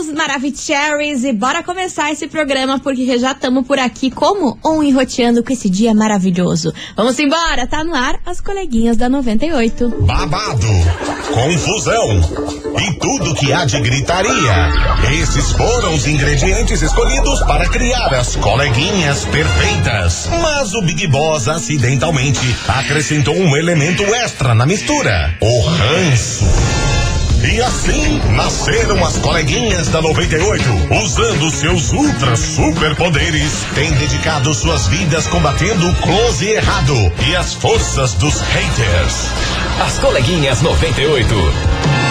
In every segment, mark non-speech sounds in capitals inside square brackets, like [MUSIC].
queridos Maravicheries, e bora começar esse programa porque já estamos por aqui como um enroteando com esse dia maravilhoso. Vamos embora, tá no ar as coleguinhas da 98. Babado, confusão e tudo que há de gritaria. Esses foram os ingredientes escolhidos para criar as coleguinhas perfeitas. Mas o Big Boss acidentalmente acrescentou um elemento extra na mistura: o ranço. E assim nasceram as coleguinhas da 98, usando seus ultra superpoderes, têm dedicado suas vidas combatendo o close e errado e as forças dos haters. As coleguinhas 98.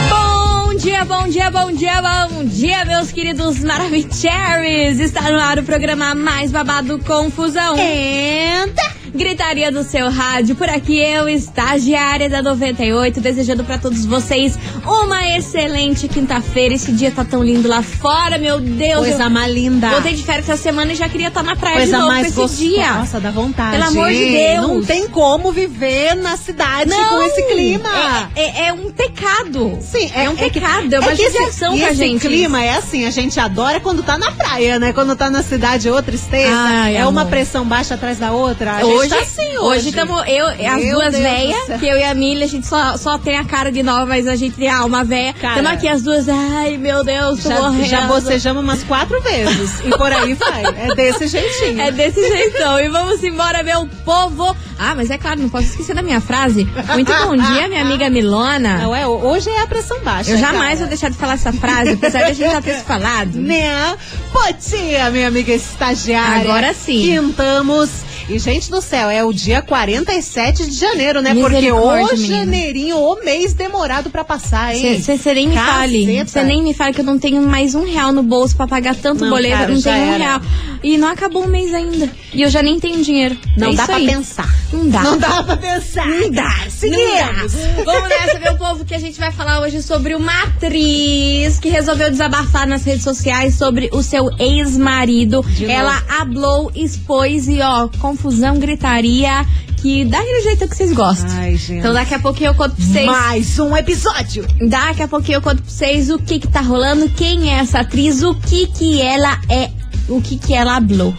Bom dia, bom dia, bom dia, bom dia, meus queridos Maravicheries! Está no ar o programa mais babado Confusão. Entra! Gritaria do seu rádio, por aqui eu, estagiária da 98, desejando para todos vocês uma excelente quinta-feira. Esse dia tá tão lindo lá fora, meu Deus. Coisa eu mais linda. Voltei de férias essa semana e já queria estar na praia Coisa de novo mais esse gostosa dia. Nossa, dá vontade. Pelo amor de Deus. Não tem como viver na cidade com esse clima. É, é- é um pecado. Sim, é, um pecado, é uma que esse- judiação pra esse gente. clima é assim, a gente adora quando tá na praia, né? Quando tá na cidade é outra tristeza, Ai, é uma amor. pressão baixa atrás da outra. A Hoje, tá assim hoje hoje. estamos eu, as Meu duas velhas, que eu e a Milha, a gente só, só tem a cara de nova, mas a gente tem a alma velha. Estamos aqui as duas, ai meu Deus, tô já, morrendo. já bocejamos umas quatro vezes. e por aí vai. É desse jeitinho. É desse jeitão. E vamos embora, meu povo. Ah, mas é claro, não posso esquecer da minha frase. Muito bom dia, minha amiga Milona. Não é? Hoje é a pressão baixa. Eu jamais cara. vou deixar de falar essa frase, apesar de a gente já ter se falado. Né? Bom dia, minha amiga estagiária. Agora sim. Quintamos. E, gente do céu, é o dia 47 de janeiro, né? Porque o janeirinho, o mês demorado pra passar, hein? Você nem me fale. Você nem me fale que eu não tenho mais um real no bolso pra pagar tanto Não, boleto. cara, não tenho um real. E não acabou o mês ainda. E eu já nem tenho dinheiro. Não É dá pra aí. pensar. Não dá. Não dá pra pensar. Não dá, Seguimos. não dá. Vamos nessa, meu povo, que a gente vai falar hoje sobre uma atriz que resolveu desabafar nas redes sociais sobre o seu ex-marido. Ela hablou, expôs e, ó, confusão, gritaria, que dá aquele jeito que vocês gostam. Ai, gente. Então daqui a pouquinho eu conto pra vocês. Mais um episódio. Daqui a pouquinho eu conto pra vocês o que que tá rolando, quem é essa atriz, o que que ela é, o que que ela hablou.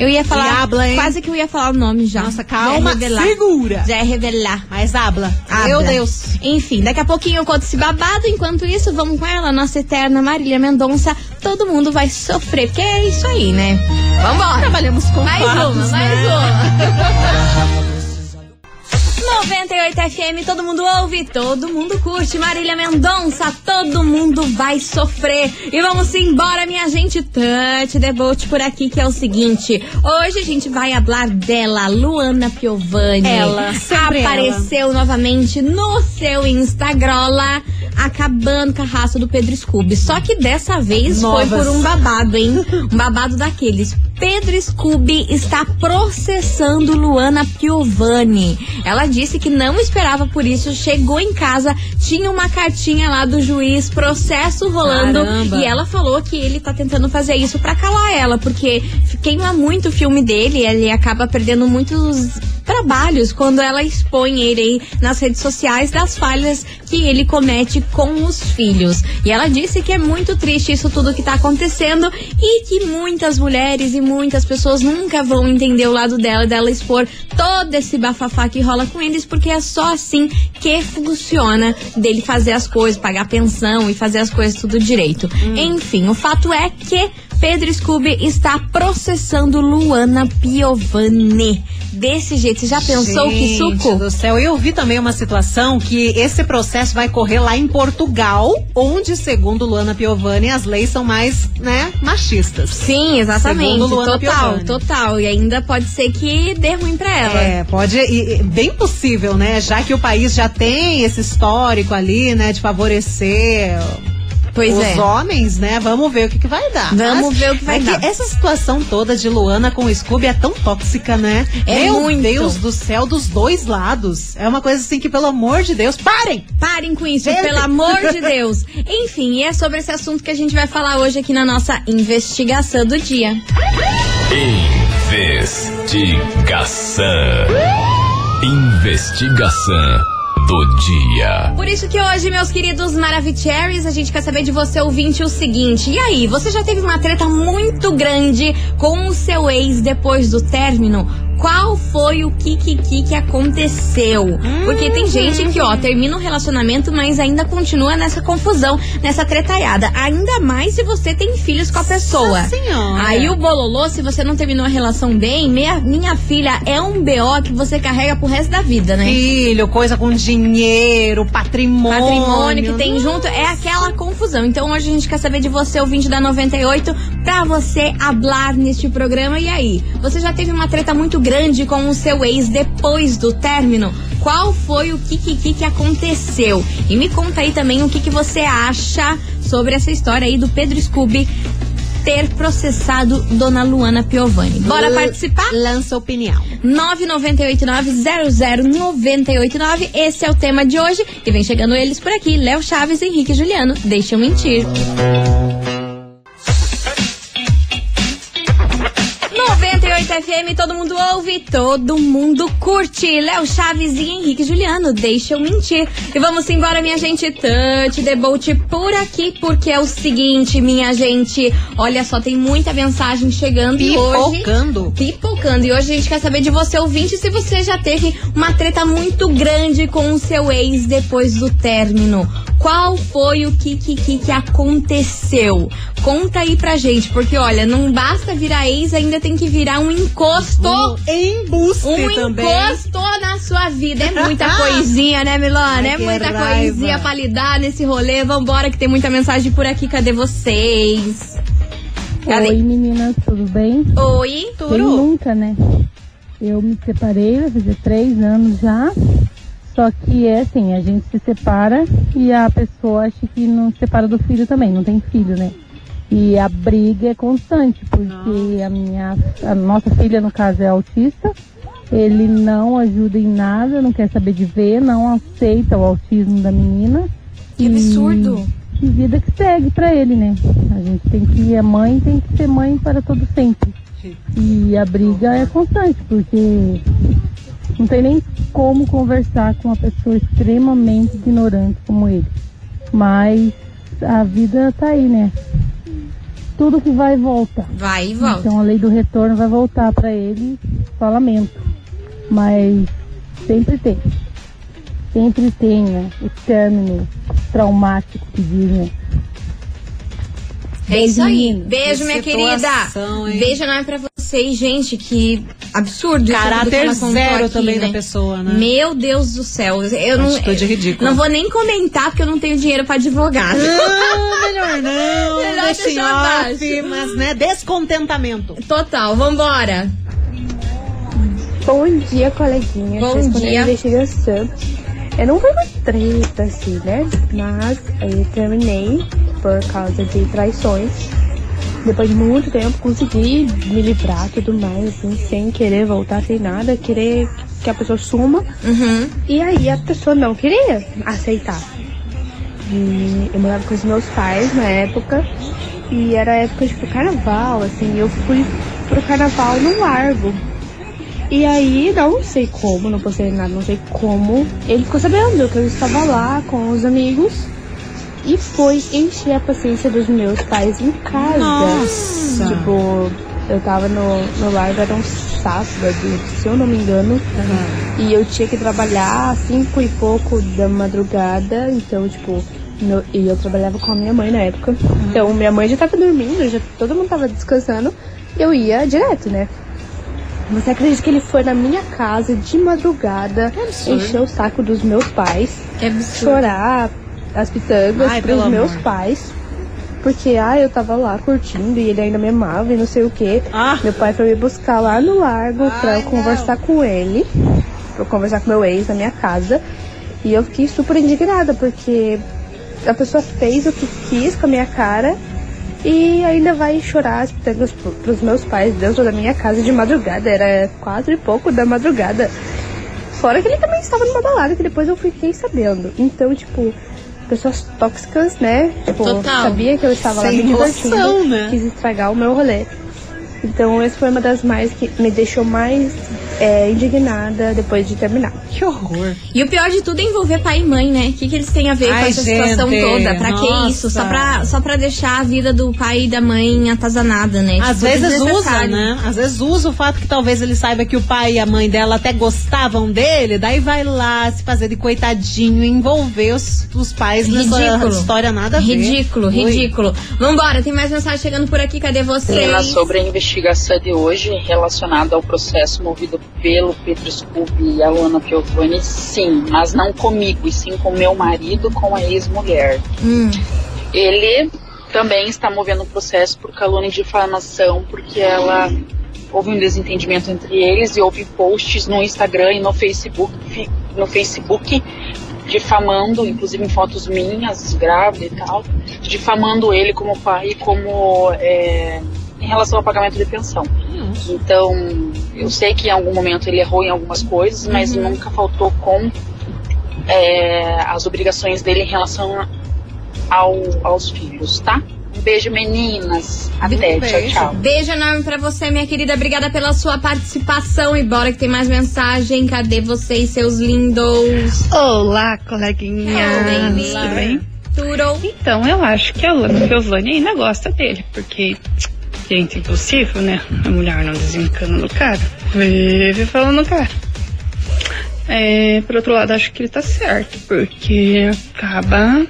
Eu ia falar, habla, hein? quase que eu ia falar o nome já. Nossa, Já calma, revelar. segura. Já é revelar. Mas habla. Habla. Meu Deus. Enfim, daqui a pouquinho eu conto esse babado. Enquanto isso, vamos com ela, nossa eterna Marília Mendonça. Todo mundo vai sofrer, porque é isso aí, né? Vambora. Trabalhamos com Mais uma, fatos, mais né? uma. [LAUGHS] 98 FM, todo mundo ouve, todo mundo curte. Marília Mendonça, todo mundo vai sofrer. E vamos embora, minha gente. Touch the boat por aqui, que é o seguinte. Hoje a gente vai falar dela, Luana Piovani. Ela, Apareceu novamente no seu Instagram, acabando com a raça do Pedro Scooby. Só que dessa vez Novas. foi por um babado, hein? Um babado daqueles. Pedro Scooby está processando Luana Piovani. Ela disse que não esperava por isso, chegou em casa, tinha uma cartinha lá do juiz, processo rolando, Caramba. e ela falou que ele tá tentando fazer isso pra calar ela, porque queima muito o filme dele, ele acaba perdendo muitos trabalhos quando ela expõe ele aí nas redes sociais das falhas que ele comete com os filhos. E ela disse que é muito triste isso tudo que tá acontecendo e que muitas mulheres e muitas pessoas nunca vão entender o lado dela, dela expor todo esse bafafá que rola com eles, porque é só assim que funciona dele fazer as coisas, pagar pensão e fazer as coisas tudo direito. Enfim, o fato é que Pedro Scooby está processando Luana Piovani. Desse jeito, você já pensou que Gente suco? do céu, eu vi também uma situação que esse processo vai correr lá em Portugal, onde, segundo Luana Piovani, as leis são mais, né, machistas. Sim, exatamente. Segundo Luana Total, Piovani. total. E ainda pode ser que dê ruim pra ela. É, pode, e, e bem possível, né? Já que o país já tem esse histórico ali, né, de favorecer pois os é. homens, né? Vamos ver o que, que vai dar. Vamos ver o que vai é dar. Que essa situação toda de Luana com o Scooby é tão tóxica, né? É Meu muito. Deus do céu, dos dois lados. É uma coisa assim que, pelo amor de Deus, parem! Parem com isso, pelo amor de Deus. Enfim, e é sobre esse assunto que a gente vai falar hoje aqui na nossa investigação do dia. Investigação. Investigação do dia. Por isso que hoje, meus queridos Maravicheries, a gente quer saber de você, ouvinte, o seguinte. E aí, você já teve uma treta muito grande com o seu ex depois do término? Qual foi o que que, que, que aconteceu? Porque tem gente que, ó, termina um relacionamento, mas ainda continua nessa confusão, nessa tretaiada. Ainda mais se você tem filhos com a pessoa. Senhora. Aí o bololô, se você não terminou a relação bem, minha, minha filha, é um BO que você carrega pro resto da vida, né? Filho, coisa com dinheiro, patrimônio. patrimônio que tem junto, é aquela confusão. Então hoje a gente quer saber de você, ouvinte da 98, pra você hablar neste programa. E aí, você já teve uma treta muito grande com o seu ex depois do término? Qual foi o que que, que, que aconteceu? E me conta aí também o que, que você acha sobre essa história aí do Pedro Scooby ter processado Dona Luana Piovani. Bora L- participar? Lança opinião. 998900989. Esse é o tema de hoje. E vem chegando eles por aqui: Léo Chaves, Henrique e Juliano. Deixa eu mentir. FM, todo mundo ouve, todo mundo curte. Léo Chaves e Henrique Juliano, deixa eu mentir. E vamos embora, minha gente. The boat por aqui, porque é o seguinte, minha gente. Olha só, tem muita mensagem chegando e hoje Pipocando. pipocando. E hoje a gente quer saber de você, ouvinte, se você já teve uma treta muito grande com o seu ex depois do término. Qual foi o que, que, que, que aconteceu? Conta aí pra gente, porque olha, não basta virar ex, ainda tem que virar um encosto. Um embuste Um também. encosto na sua vida. É muita [LAUGHS] coisinha, né, Milona? Ai, É muita raiva. coisinha pra lidar nesse rolê. Vambora, que tem muita mensagem por aqui. Cadê vocês? Cadê? Oi meninas, tudo bem? Oi. Quem nunca, né? Eu me separei, vai fazer três anos já. Só que é assim, a gente se separa e a pessoa acha que não se separa do filho também, não tem filho, né? E a briga é constante, porque a minha, a nossa filha, no caso, é autista. Ele não ajuda em nada, não quer saber de ver, não aceita o autismo da menina. Que absurdo. Que vida que segue pra ele, né? A gente tem que, a mãe tem que ser mãe para todo sempre. E a briga é constante, porque não tem nem como conversar com uma pessoa extremamente ignorante como ele. Mas a vida tá aí, né? Tudo que vai volta. Vai e volta. Então a lei do retorno vai voltar pra ele, só lamento. Mas sempre tem. Sempre tem né, o término traumático que diz, né? É isso aí. Beijo, Que minha situação, querida. hein? Beijo enorme pra vocês, gente. Que absurdo. isso tudo que Caráter zero aqui, também né? da pessoa, né? Meu Deus do céu. Eu não, Atitude ridícula. não vou nem comentar porque eu não tenho dinheiro pra advogado. Ah, melhor não. [LAUGHS] Melhor deixar off, abaixo. mas, né, descontentamento. Total, vambora. Bom dia, coleguinha. Bom dia. investigação. Eu não foi uma treta, assim, né? Mas eu terminei por causa de traições. Depois de muito tempo, consegui me livrar tudo mais, assim, sem querer voltar, sem nada, querer que a pessoa suma. Uhum. E aí a pessoa não queria aceitar. E eu morava com os meus pais na época. E era época de carnaval, assim, eu fui pro carnaval no largo. E aí, não sei como, não postei nada, não sei como. Ele ficou sabendo que eu estava lá com os amigos e foi encher a paciência dos meus pais em casa. Nossa. Tipo, eu tava no, no largo, era um sábado, se eu não me engano. E eu tinha que trabalhar às cinco e pouco da madrugada. Então, tipo, meu- e eu trabalhava com a minha mãe na época. Então, minha mãe já tava dormindo, já todo mundo tava descansando. Eu ia direto, né? Você acredita que ele foi na minha casa de madrugada, encher o saco dos meus pais, chorar as pitangas Ai, pros meus amor. pais? Porque, ah, eu tava lá curtindo e ele ainda me amava e não sei o quê. Ah. Meu pai foi me buscar lá no largo pra Ai, eu conversar com ele, pra eu conversar com meu ex na minha casa. E eu fiquei super indignada, porque a pessoa fez o que quis com a minha cara e ainda vai chorar as pitangas pro- pros meus pais dentro da minha casa de madrugada. Era quatro e pouco da madrugada. Fora que ele também estava numa balada, que depois eu fiquei sabendo. Então, tipo, pessoas tóxicas, né? Tipo, Total. sabia que eu estava lá Sem me noção, divertindo, né? quis estragar o meu rolê. Então, essa foi uma das mais que me deixou mais é, indignada depois de terminar. Que horror. E o pior de tudo é envolver pai e mãe, né? O que, que eles têm a ver Ai, com essa gente, situação toda? Pra que nossa. isso? Só pra, só pra deixar a vida do pai e da mãe atazanada, né? Às Tipo, vezes usa, né? Às vezes usa o fato que talvez ele saiba que o pai e a mãe dela até gostavam dele, daí vai lá se fazer de coitadinho e envolver os, os pais nessa Ridículo. história nada a ver. Ridículo, Ui. ridículo. Vambora, tem mais mensagem chegando por aqui, cadê vocês? Menina, sobre a investigação de hoje relacionada ao processo movido pelo Pedro Scooby e a Luana Piovani, sim, mas não comigo, e sim com meu marido, com a ex-mulher. Hum, Ele também está movendo um processo por calúnia e difamação, porque ela houve um desentendimento entre eles e houve posts no Instagram e no Facebook, no Facebook difamando, inclusive em fotos minhas, grávida e tal, difamando ele como pai e como é, em relação ao pagamento de pensão. Então, eu sei que em algum momento ele errou em algumas coisas, mas nunca faltou com é, as obrigações dele em relação ao, aos filhos, tá? Um beijo, meninas. Até, Um tchau, beijo. tchau. Beijo enorme pra você, minha querida. Obrigada pela sua participação. E bora que tem mais mensagem. Cadê vocês, seus lindos? Olá, coleguinha. Hello, baby. Tudo bem? Turo. Então, eu acho que a Lana ainda gosta dele, porque, gente, impossível, né? A mulher não desencana no cara. Vive falando cara. É, por outro lado, acho que ele tá certo, porque acaba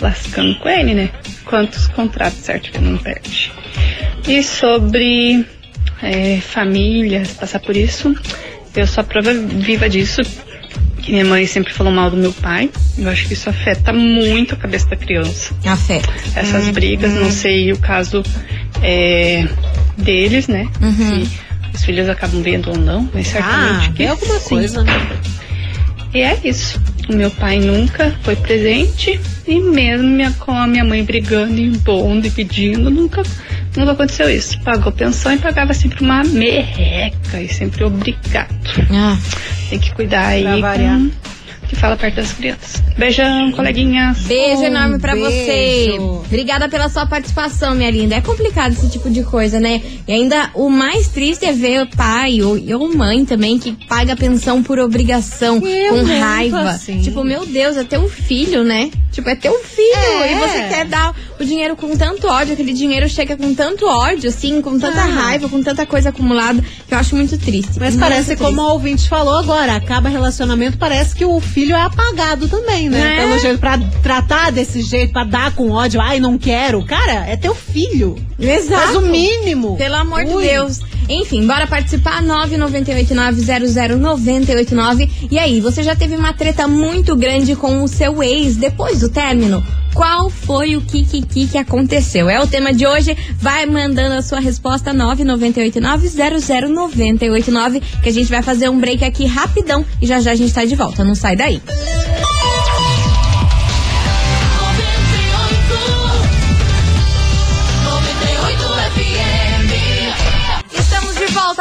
lascando com ele, né? Quantos contratos certo que não perde. E sobre é, famílias, passar por isso, eu sou a prova viva disso. Que minha mãe sempre falou mal do meu pai. Eu acho que isso afeta muito a cabeça da criança. Afeta. Essas brigas, não sei o caso é, deles, né? Uhum. Se os filhos acabam vendo ou não, mas certamente Ah, que é alguma sim. coisa, né? E é isso. O meu pai nunca foi presente e mesmo minha, com a minha mãe brigando, impondo e pedindo, nunca, nunca aconteceu isso. Pagou pensão e pagava sempre uma merreca e sempre obrigado. Ah, Tem que cuidar aí Pra variar. com que fala perto das crianças. Beijão, coleguinhas. beijo Um enorme pra beijo. você. Obrigada pela sua participação, minha linda. É complicado esse tipo de coisa, né? E ainda o mais triste é ver o pai ou, ou mãe também que paga pensão por obrigação, com raiva. assim. Tipo, meu Deus, é teu filho, né? Tipo, é teu filho. É. E você quer dar o dinheiro com tanto ódio, aquele dinheiro chega com tanto ódio, assim, com tanta Ah. raiva, com tanta coisa acumulada, que eu acho muito triste. Mas Muito parece, triste. como o ouvinte falou agora, acaba relacionamento, parece que o filho é apagado também, né? É. Pelo jeito, pra tratar desse jeito, pra dar com ódio, ai, não quero. Cara, é teu filho. Exato. Faz o mínimo. Pelo amor de Ui. Deus. Enfim, bora participar 998900989. E aí, você já teve uma treta muito grande com o seu ex depois do término? Qual foi o que que aconteceu? É o tema de hoje. Vai mandando a sua resposta 998900989 que a gente vai fazer um break aqui rapidão e já já a gente tá de volta. Não sai daí. Estamos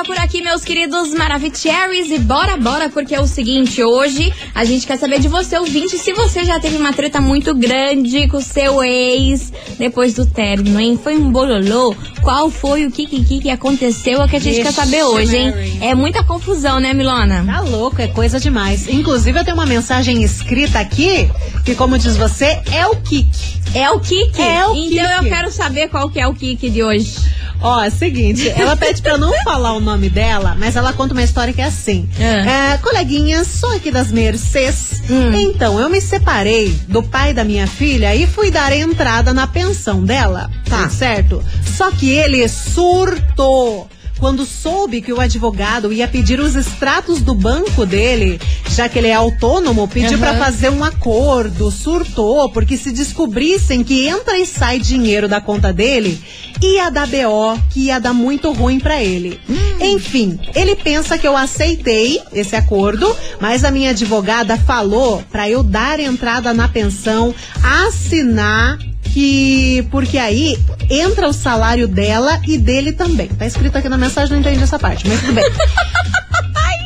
volta por aqui, meus queridos Maravicheries. E bora, bora, porque é o seguinte: hoje a gente quer saber de você, ouvinte, se você já teve uma treta muito grande com o seu ex depois do término, hein? Foi um bololô? Qual foi o que que, que aconteceu? É o que a gente quer Vixe, saber hoje, hein? É muita confusão, né, Milona? Tá louco, é coisa demais. Inclusive, eu tenho uma mensagem escrita aqui, que como diz você, é o Kik. É o Kiki? É o Então eu quero saber qual que é o Kiki de hoje. Ó, é o seguinte, ela pede pra não falar o nome dela, mas ela conta uma história que é assim. Ah. É, coleguinha, sou aqui das Mercês. Hum. Então, eu me separei do pai da minha filha e fui dar entrada na pensão dela. Tá. Tudo certo? Só que ele surtou. Quando soube que o advogado ia pedir os extratos do banco dele, já que ele é autônomo, pediu Aham. pra fazer um acordo, surtou, porque se descobrissem que entra e sai dinheiro da conta dele, ia dar BO, que ia dar muito ruim pra ele. Enfim, ele pensa que eu aceitei esse acordo, mas a minha advogada falou pra eu dar entrada na pensão, assinar que porque aí entra o salário dela e dele também. Tá escrito aqui na mensagem, não entendi essa parte, mas tudo bem. [LAUGHS]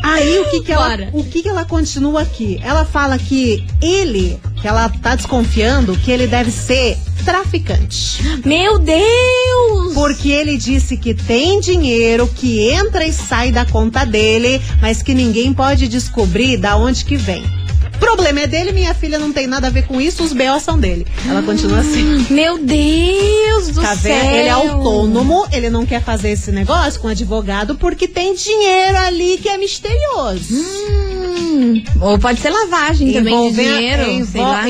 Aí o que que ela, Bora. o que que ela continua aqui? Ela fala que ele que ela tá desconfiando que ele deve ser traficante. Meu Deus! Porque ele disse que tem dinheiro que entra e sai da conta dele, mas que ninguém pode descobrir da onde que vem. Problema é dele, minha filha não tem nada a ver com isso, os B.O. são dele. Ela continua assim. Meu Deus do Tá céu! vendo? Ele é autônomo, ele não quer fazer esse negócio com advogado porque tem dinheiro ali que é misterioso. Hum, ou pode ser lavagem também de dinheiro, sei envol- lá.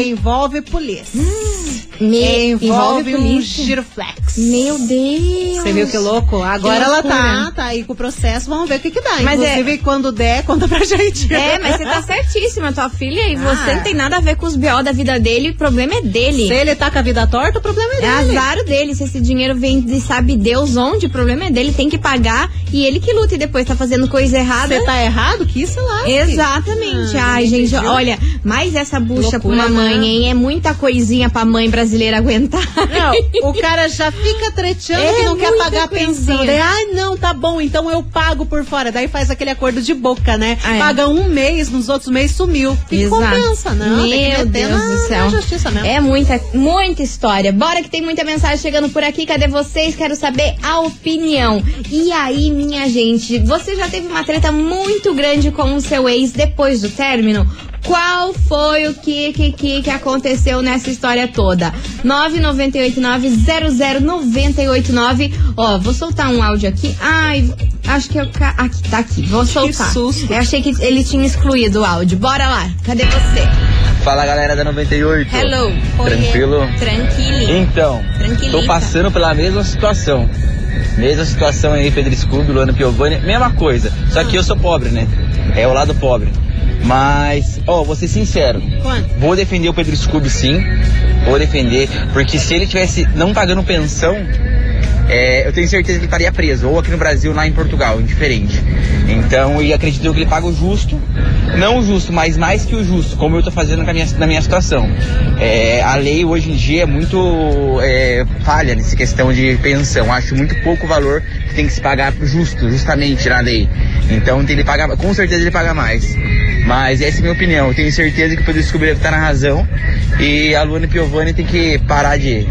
Hum, envolve polícia. Me- envolve, um giroflex. Meu Deus! Você viu que louco? Agora ela loucura. tá, tá aí com o processo, vamos ver o que que dá. Mas é- Inclusive, quando der, conta pra [LAUGHS] gente. É, mas você tá certíssima, tua filha, e você Ah. não tem nada a ver com os BO da vida dele, o problema é dele. Se ele tá com a vida torta, o problema é É dele. azar dele. Se esse dinheiro vem de sabe Deus onde, o problema é dele. Tem que pagar e ele que luta e depois tá fazendo coisa errada. Você tá errado, que isso lá. Exatamente. Ah, Ai, gente, olha, mais essa bucha pra Loucura, uma mãe, né? hein? É muita coisinha pra mãe brasileira aguentar. Não, o [LAUGHS] cara já fica treteando É que não quer pagar a pensão. Daí, ai, não, tá bom, então eu pago por fora. Daí faz aquele acordo de boca, né? Ah, é. Paga um mês, nos outros meses sumiu. Que Exato. compensa, não? Meu Deus na, do céu. É muita, muita história. Bora que tem muita mensagem chegando por aqui. Cadê vocês? Quero saber a opinião. E aí, minha gente, você já teve uma treta muito grande com o seu ex depois do término? Qual foi o que que, que, que aconteceu nessa história toda? 998900989. Ó, vou soltar um áudio aqui. Ai, acho que eu. ca- Aqui, tá aqui. Vou soltar. susto. Eu achei que ele tinha excluído o áudio. Bora lá. Cadê você? Fala galera da 98. Hello. Tranquilo? Tranquilo. Então, tô passando pela mesma situação. Mesma situação aí, Pedro Scooby, Luana Piovani, mesma coisa. Só que eu sou pobre, né? É o lado pobre. Mas, ó, vou ser sincero. Quanto? Vou defender o Pedro Scooby sim. Vou defender. Porque se ele tivesse não pagando pensão, é, eu tenho certeza que ele estaria preso. Ou aqui no Brasil, lá em Portugal, indiferente. Então, e acredito que ele paga o justo. Não o justo, mas mais que o justo, como eu tô fazendo na minha, na minha situação. É, a lei hoje em dia é muito é, falha nessa questão de pensão. Acho muito pouco valor que tem que se pagar justo, justamente na lei. Então tem que pagar, com certeza ele paga mais. Mas essa é a minha opinião. Eu tenho certeza que o Pedro Scooby estar na razão. E a Luana Piovani tem que parar de,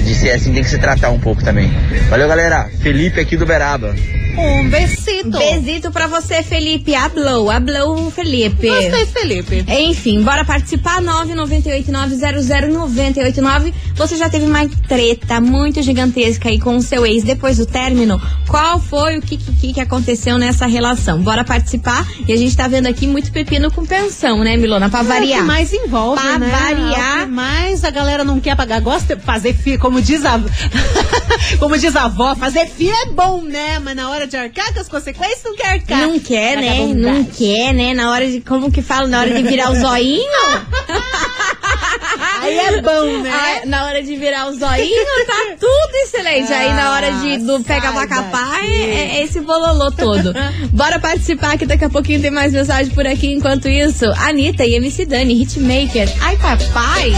de ser assim, tem que se tratar um pouco também. Valeu, galera. Felipe aqui do Beraba. Um besito. Besito pra você, Felipe. Hablou, hablou, Felipe. Gostei, Felipe. Enfim, bora participar. 998900989. Você já teve uma treta muito gigantesca aí com o seu ex depois do término? Qual foi o que, que, que aconteceu nessa relação? Bora participar. E a gente tá vendo aqui muito pepino com pensão, né, Milona? Pra É o variar. que mais envolve, Pra né? variar. É o que mais a galera não quer pagar. Gosta de fazer FIA, como diz a... [LAUGHS] como diz a avó, fazer FIA é bom, né? Mas na hora de arcar com as consequências, não quer arcar. Não quer, né? Não quer, né? Na hora de. Como que fala? Na hora de virar o zoinho? [LAUGHS] Aí é bom, né? Ah, na hora de virar o zoinho, tá tudo excelente. Aí na hora de, do pega daqui. é, é esse bololô todo. [LAUGHS] Bora participar que daqui a pouquinho tem mais mensagem por aqui. Enquanto isso, Anitta e MC Dani, Hitmaker. Ai, papai!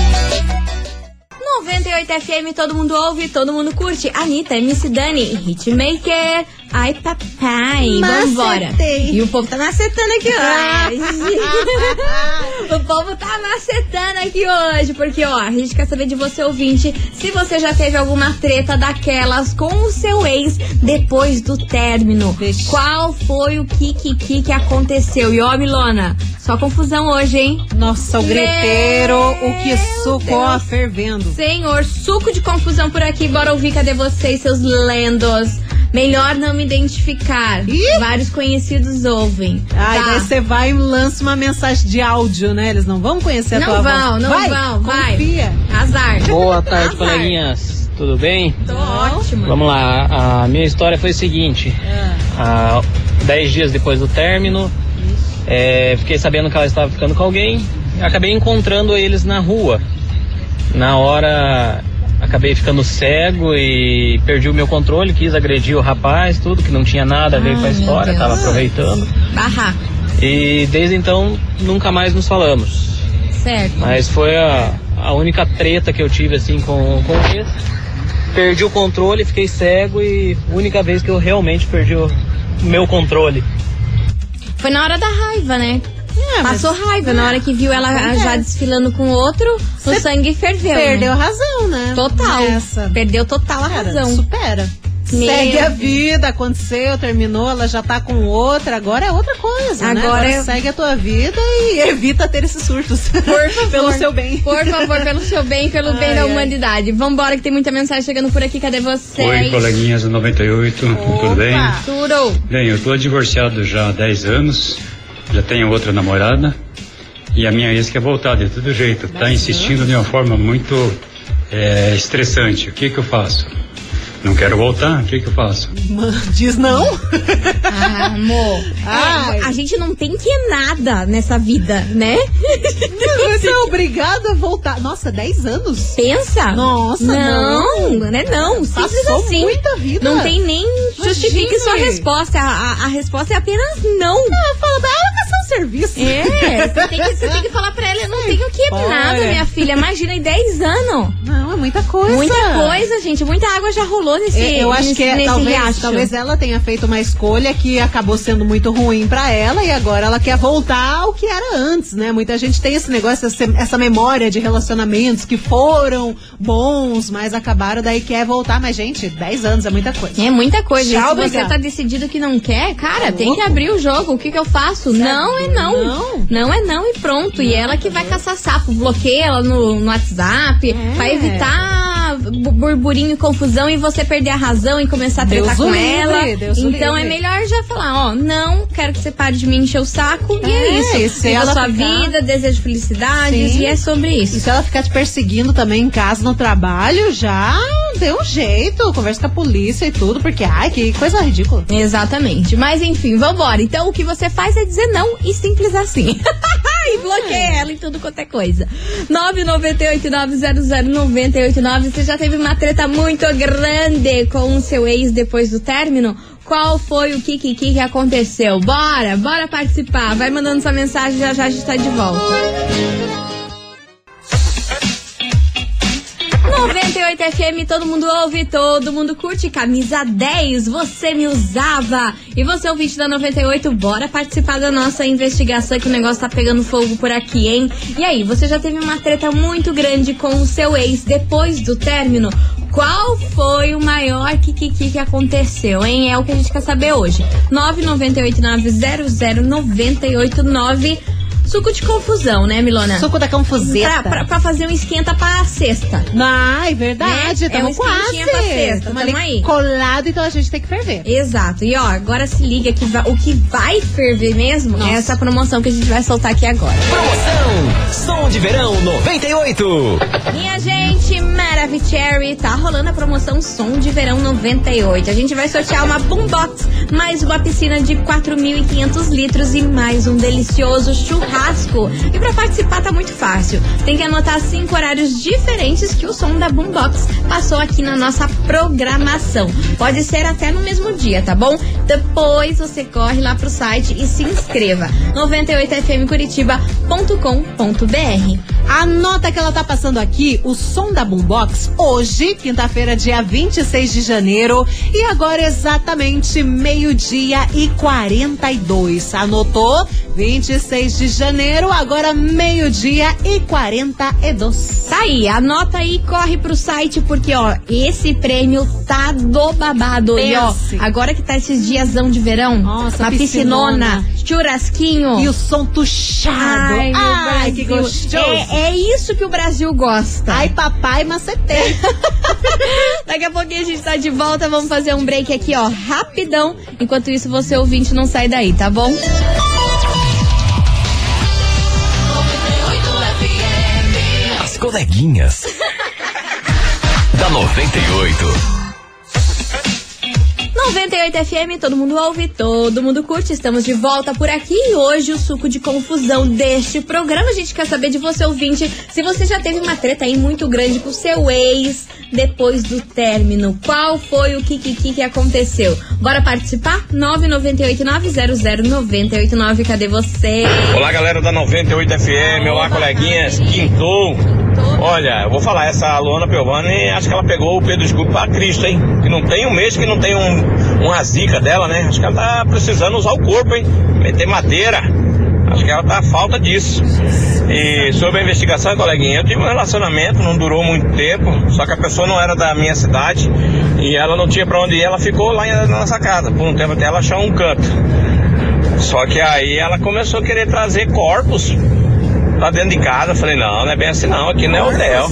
98 FM, todo mundo ouve, todo mundo curte. Anitta, MC Dani, Hitmaker. Ai, papai, vambora. Macetei. E o povo tá macetando aqui hoje. [LAUGHS] o povo tá macetando aqui hoje, porque ó, a gente quer saber de você, ouvinte, se você já teve alguma treta daquelas com o seu ex depois do término. Vixe. Qual foi o que, que, que, que aconteceu? E ó, Milona, só confusão hoje, hein? Nossa, o greteiro, o que suco, ó, Deus. fervendo. Senhor, suco de confusão por aqui. Bora ouvir, cadê vocês, seus lendos? Melhor não me identificar. Ih! Vários conhecidos ouvem. Ai, Tá. daí você vai e lança uma mensagem de áudio, né? Eles não vão conhecer a Não tua vão, voz. não vai, vão, vai. confia. Azar. Boa tarde, Azar. coleguinhas. Tudo bem? Tô ótimo. Vamos lá. A minha história foi o seguinte: há dez dias depois do término, é, fiquei sabendo que ela estava ficando com alguém. e Acabei encontrando eles na rua. Na hora, acabei ficando cego e perdi o meu controle. Quis agredir o rapaz, tudo que não tinha nada a ver Ai, com a história. Tava aproveitando. Barra. E desde então nunca mais nos falamos. Certo. Mas foi a, a única treta que eu tive assim com, com ele. Perdi o controle, fiquei cego e única vez que eu realmente perdi o meu controle. Foi na hora da raiva, né? Passou raiva na hora que viu ela já desfilando com outro, o Cê sangue ferveu. Perdeu a né? razão, né? Total. Nessa. Perdeu total a Cara, razão. Supera. Meu Segue a vida, aconteceu, terminou, ela já tá com outra, agora é outra coisa, né? Agora Agora é- segue a tua vida e [LAUGHS] evita ter esses surtos. Por favor. [LAUGHS] Pelo seu bem. Por favor, pelo seu bem, pelo bem Ai, da ai. humanidade. Vambora que tem muita mensagem chegando por aqui. Cadê vocês? Oi, coleguinhas do 98, tudo bem? Tudo. Bem, eu tô divorciado já há 10 anos, já tenho outra namorada e a minha ex quer voltar de todo jeito, tá insistindo de uma forma muito é, estressante. O que que eu faço? Não quero voltar, o que que eu faço? [LAUGHS] Diz não. Ah, amor. Ai. É, a gente não tem que nada nessa vida, né? Você é obrigado a voltar. Nossa, 10 anos? Pensa? Nossa, não. não. Não é não. Simples Passou assim. muita vida. Não tem nem justifique sua resposta. A, a- a resposta é apenas não. Ah, fala alocação de serviço. É, você tem, que, você tem que falar pra ela, eu não tenho que Olha. nada, minha filha. Imagina, em 10 anos. Não, é muita coisa. Muita coisa, gente. Muita água já rolou nesse É, Eu acho nesse, que é, talvez, riacho. talvez ela tenha feito uma escolha que acabou sendo muito ruim pra ela e agora ela quer voltar ao que era antes, né? Muita gente tem esse negócio, essa, essa memória de relacionamentos que foram bons, mas acabaram, daí quer voltar. Mas, gente, 10 anos é muita coisa. É muita coisa. E Tchau, se você tá decidido que não quer, cara, Tá tem que abrir o jogo. O que que eu faço? Não é não. Não. Não é não e pronto. E ela que vai caçar sapo. Bloqueia ela no, no WhatsApp É. pra evitar burburinho e confusão e você perder a razão e começar a Deus tretar o com livre, ela. Deus então é livre. melhor já falar, ó, não, quero que você pare de me encher o saco. E é, É, isso. e se Viva ela sua ficar- vida, desejo felicidades Sim. e é sobre isso. E se ela ficar te perseguindo também em casa, no trabalho, já deu um jeito. Conversa com a polícia e tudo, porque, ai, que coisa ridícula. Exatamente. Mas enfim, vambora. Então o que você faz é dizer não e simples assim. [LAUGHS] e bloqueia ela em tudo quanto é coisa. 998-900-989. Você já teve uma treta muito grande com o seu ex depois do término? Qual foi o que, que, que aconteceu? Bora, bora participar. Vai mandando sua mensagem, já já a gente tá de volta. 98 FM, todo mundo ouve, todo mundo curte. Camisa 10, você me usava. E você, ouvinte da 98, bora participar da nossa investigação que o negócio tá pegando fogo por aqui, hein? E aí, você já teve uma treta muito grande com o seu ex depois do término? Qual foi o maior kikiki que aconteceu, hein? É o que a gente quer saber hoje. 998900989. Suco de confusão, né, Milona? Suco da confuseta. Pra, pra- pra fazer um esquenta pra sexta. Ah, é verdade, Né? tamo É um quase. esquentinha pra sexta, Tamo tamo ali aí. colado, então a gente tem que ferver. Exato. E ó, agora se liga que va- o que vai ferver mesmo Nossa. é essa promoção que a gente vai soltar aqui agora. Promoção Som de Verão 98. Minha gente, Maravicherry, tá rolando a promoção Som de Verão 98. A gente vai sortear uma boombox, mais uma piscina de 4.500 litros e mais um delicioso churrasco. E pra participar tá muito fácil. Tem que anotar cinco horários diferentes que o som da boombox passou aqui na nossa programação. Pode ser até no mesmo dia, tá bom? Depois você corre lá pro site e se inscreva. 98fmcuritiba.com.br Anota que ela tá passando aqui o som da Boombox hoje, quinta-feira, dia 26 de janeiro, e agora exatamente meio-dia e 42. Anotou? 26 de janeiro, agora meio-dia e 42. Tá aí, anota aí corre pro site, porque, ó, esse prêmio tá do babado. E, ó, Pense. agora que tá esses diazão de verão, Nossa, uma piscinona, piscinona. Churrasquinho. E o som tuchado. Ai, meu Ai, que gostoso. É, é isso que o Brasil gosta. Ai, papai, macetei. [LAUGHS] Daqui a pouquinho a gente tá de volta, vamos fazer um break aqui, ó, rapidão. Enquanto isso, você ouvinte não sai daí, tá bom? As coleguinhas. [LAUGHS] da 98. 98 FM, todo mundo ouve, todo mundo curte. Estamos de volta por aqui e hoje o suco de confusão deste programa. A gente quer saber de você, ouvinte, se você já teve uma treta aí muito grande com seu ex depois do término. Qual foi o kikiki que aconteceu? Bora participar? 998900989. Cadê você? Olá, galera da 98 FM. Olá, coleguinhas. Quintou. Olha, eu vou falar, essa Luana Piovani, acho que ela pegou o Pedro Escudo pra Cristo, hein? Que não tem um mês que não tem um, uma zica dela, né? Acho que ela tá precisando usar o corpo, hein? Meter madeira. Acho que ela tá falta disso. E sobre a investigação, coleguinha, eu tive um relacionamento, não durou muito tempo, só que a pessoa não era da minha cidade e ela não tinha pra onde ir, ela ficou lá na nossa casa, por um tempo até ela achar um canto. Só que aí ela começou a querer trazer corpos pra dentro de casa. Falei, não, não é bem assim não, aqui não é hotel.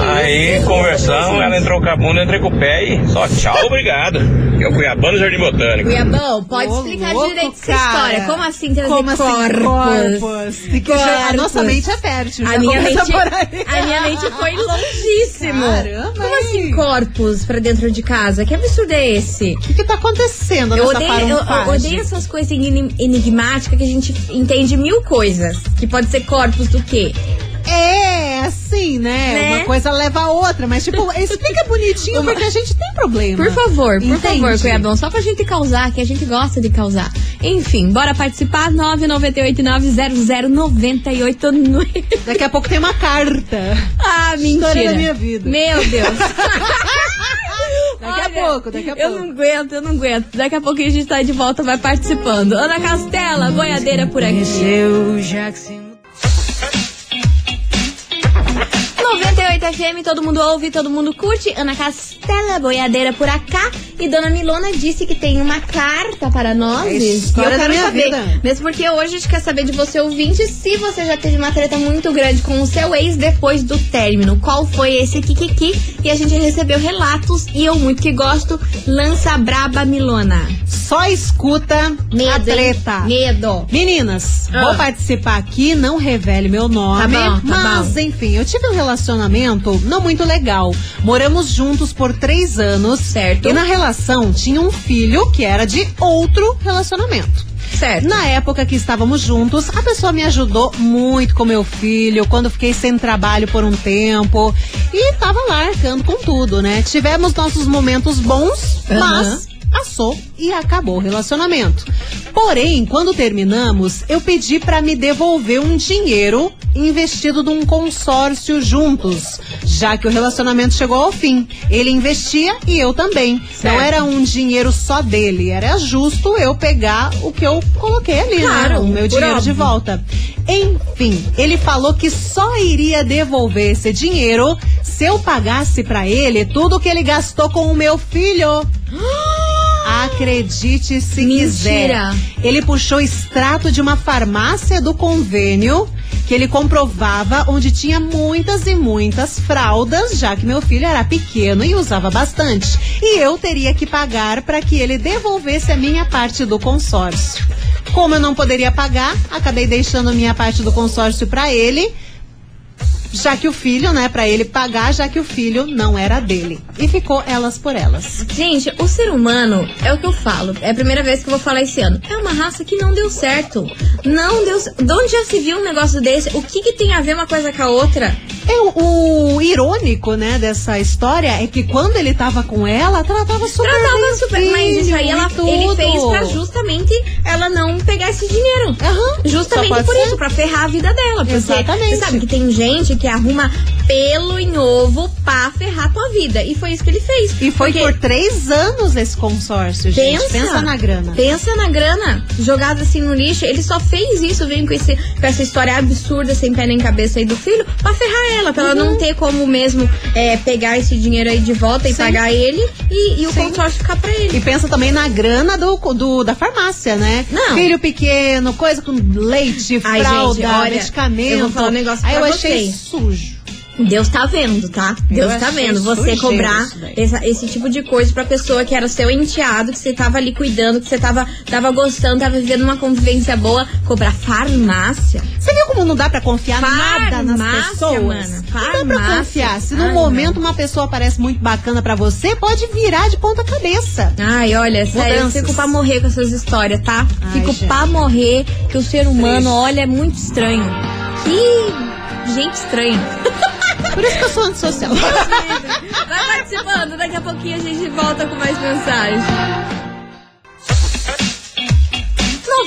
Aí conversamos, ela entrou com a bunda, eu entrei com o pé e só tchau, obrigado. Que é o Cuiabano Jardim Botânico. Cuiabão, pode Ô, explicar louco, direito essa cara. história. Como assim trazer Como assim, corpos? corpos? Que já- a nossa mente é fértil, A minha, mente, por aí. a minha mente foi [LAUGHS] longíssimo. Caramba, Como assim corpos pra dentro de casa? Que absurdo é esse? O que, que tá acontecendo Eu nessa odeio, eu, eu odeio essas coisas enigmáticas que a gente entende mil coisas. Que pode ser corpos do quê? É, assim, né? Né? Uma coisa leva a outra, mas tipo, [LAUGHS] explica bonitinho porque a gente tem problema. Por favor, por Entende? favor, Cuiabão. Só pra gente causar, que a gente gosta de causar. Enfim, bora participar. 998-900-989. Daqui a pouco tem uma carta. Ah, mentira. História da minha vida. Meu Deus. [LAUGHS] Daqui a pouco, daqui a eu pouco. não aguento, eu não aguento. Daqui a pouco a gente tá de volta, vai participando. Ana Castela, boiadeira por aqui. 98 FM, todo mundo ouve, todo mundo curte. Ana Castela, boiadeira por acá. E Dona Milona disse que tem uma carta para nós. É a E eu quero saber. vida. Mesmo porque hoje a gente quer saber de você, ouvinte, se você já teve uma treta muito grande com o seu ex depois do término. Qual foi esse kikiki? E a gente recebeu relatos e eu muito que gosto. Lança braba Milona. Só escuta a Medo, hein? treta. Medo. Meninas, Ah. vou participar aqui, não revele meu nome. Tá bom, tá mas, enfim, eu tive um relacionamento não muito legal. Moramos juntos por três anos. Certo. E na relação tinha um filho que era de outro relacionamento. Certo. Na época que estávamos juntos, a pessoa me ajudou muito com meu filho, quando fiquei sem trabalho por um tempo. E tava lá arcando com tudo, né? Tivemos nossos momentos bons, Aham. mas passou e acabou o relacionamento. Porém, quando terminamos, eu pedi pra me devolver um dinheiro investido num consórcio juntos, já que o relacionamento chegou ao fim. Ele investia e eu também. Certo. Não era um dinheiro só dele, era justo eu pegar o que eu coloquei ali, né? Claro, O meu dinheiro de óbvio. volta. Enfim, ele falou que só iria devolver esse dinheiro se eu pagasse pra ele tudo que ele gastou com o meu filho. [GASPS] [GASPS] Acredite se Mentira. quiser. Ele puxou extrato de uma farmácia do convênio que ele comprovava onde tinha muitas e muitas fraldas, já que meu filho era pequeno e usava bastante. E eu teria que pagar para que ele devolvesse a minha parte do consórcio. Como eu não poderia pagar, acabei deixando minha parte do consórcio para ele já que o filho, né, para ele pagar, já que o filho não era dele. E ficou elas por elas. Gente, o ser humano, é o que eu falo, é a primeira vez que eu vou falar esse ano. É uma raça que não deu certo. Não deu. De onde já se viu um negócio desse? O que, que tem a ver uma coisa com a outra? É, o, o irônico, né, dessa história é que quando ele tava com ela, tratava super Tratava bem super. Mas isso aí ela, e ele tudo. fez pra justamente ela não pegar esse dinheiro. Aham, Justamente por ser. isso, pra ferrar a vida dela. Porque Exatamente. Você sabe que tem gente que arruma pelo em ovo pra ferrar a tua vida. E foi isso que ele fez. E foi Porque por três anos esse consórcio, gente. Pensa, Pensa na grana. Pensa na grana. Jogada assim no lixo. Ele só fez isso, veio com, esse, com essa história absurda, sem pé nem cabeça aí do filho, pra ferrar ela. Pra ela Uhum. não ter como mesmo é, pegar esse dinheiro aí de volta e Sim. pagar ele e, e o Sim. consórcio ficar pra ele. E pensa também na grana do, do- da farmácia, né? Não. Filho pequeno, coisa com leite, Ai, fralda, gente, olha, medicamento. eu vou falar um negócio Aí pra eu achei sujo. Deus tá vendo, tá? Deus tá vendo. Você cobrar essa- esse tipo de coisa pra pessoa que era seu enteado, que você tava ali cuidando, que você tava, tava gostando, tava vivendo uma convivência boa, cobrar farmácia. Você viu como não dá pra confiar nada nas Farmácia, pessoas? Não dá pra farmácia. confiar. Se no Ai, momento uma pessoa parece muito bacana pra você, pode virar de ponta cabeça. Ai, olha, sério, eu fico pra morrer com essas histórias, tá? Ai, fico gente. pra morrer que o ser humano, Triste. olha, é muito estranho. Que gente estranha. [LAUGHS] Por isso que eu sou antissocial. Vai participando, daqui a pouquinho a gente volta com mais mensagens.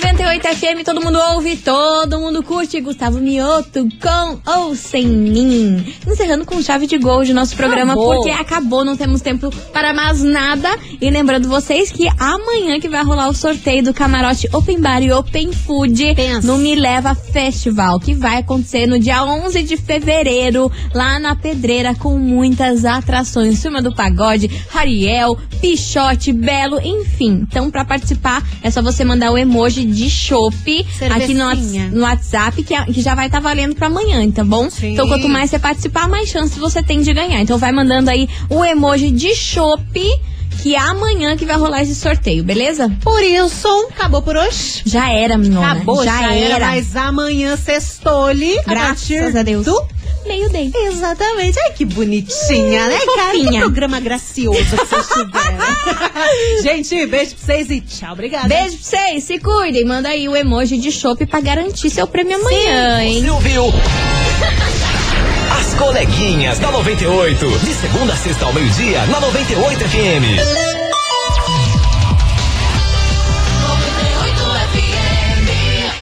98 FM, todo mundo ouve, todo mundo curte. Gustavo Mioto com ou sem mim. Encerrando com chave de gol de nosso programa, Acabou. porque acabou, não temos tempo para mais nada. E lembrando vocês que amanhã que vai rolar o sorteio do camarote Open Bar e Open Food no Me Leva Festival, que vai acontecer no dia 11 de fevereiro, lá na Pedreira, com muitas atrações. Turma do Pagode, Ariel, Pichote, Belo, enfim. Então, pra participar, é só você mandar o emoji de chopp aqui no, no WhatsApp, que, a- que já vai estar valendo pra amanhã, tá bom? Então, quanto mais você participar, mais chance você tem de ganhar. Então, vai mandando aí o emoji de chopp, que é amanhã que vai rolar esse sorteio, beleza? Por isso, acabou por hoje. Já era, minhona. Acabou, já, era. Mas amanhã sextou-lhe. Graças a Deus. Do... Meio day. Exatamente. Ai, que bonitinha, né, cara? Que programa gracioso que vocês tiveram. [LAUGHS] Gente, beijo pra vocês e tchau. Obrigada. Beijo pra vocês, se cuidem. Manda aí o emoji de chopp pra garantir seu prêmio amanhã, hein? Você ouviu? As coleguinhas da 98. De segunda a sexta ao meio-dia, na 98 FM.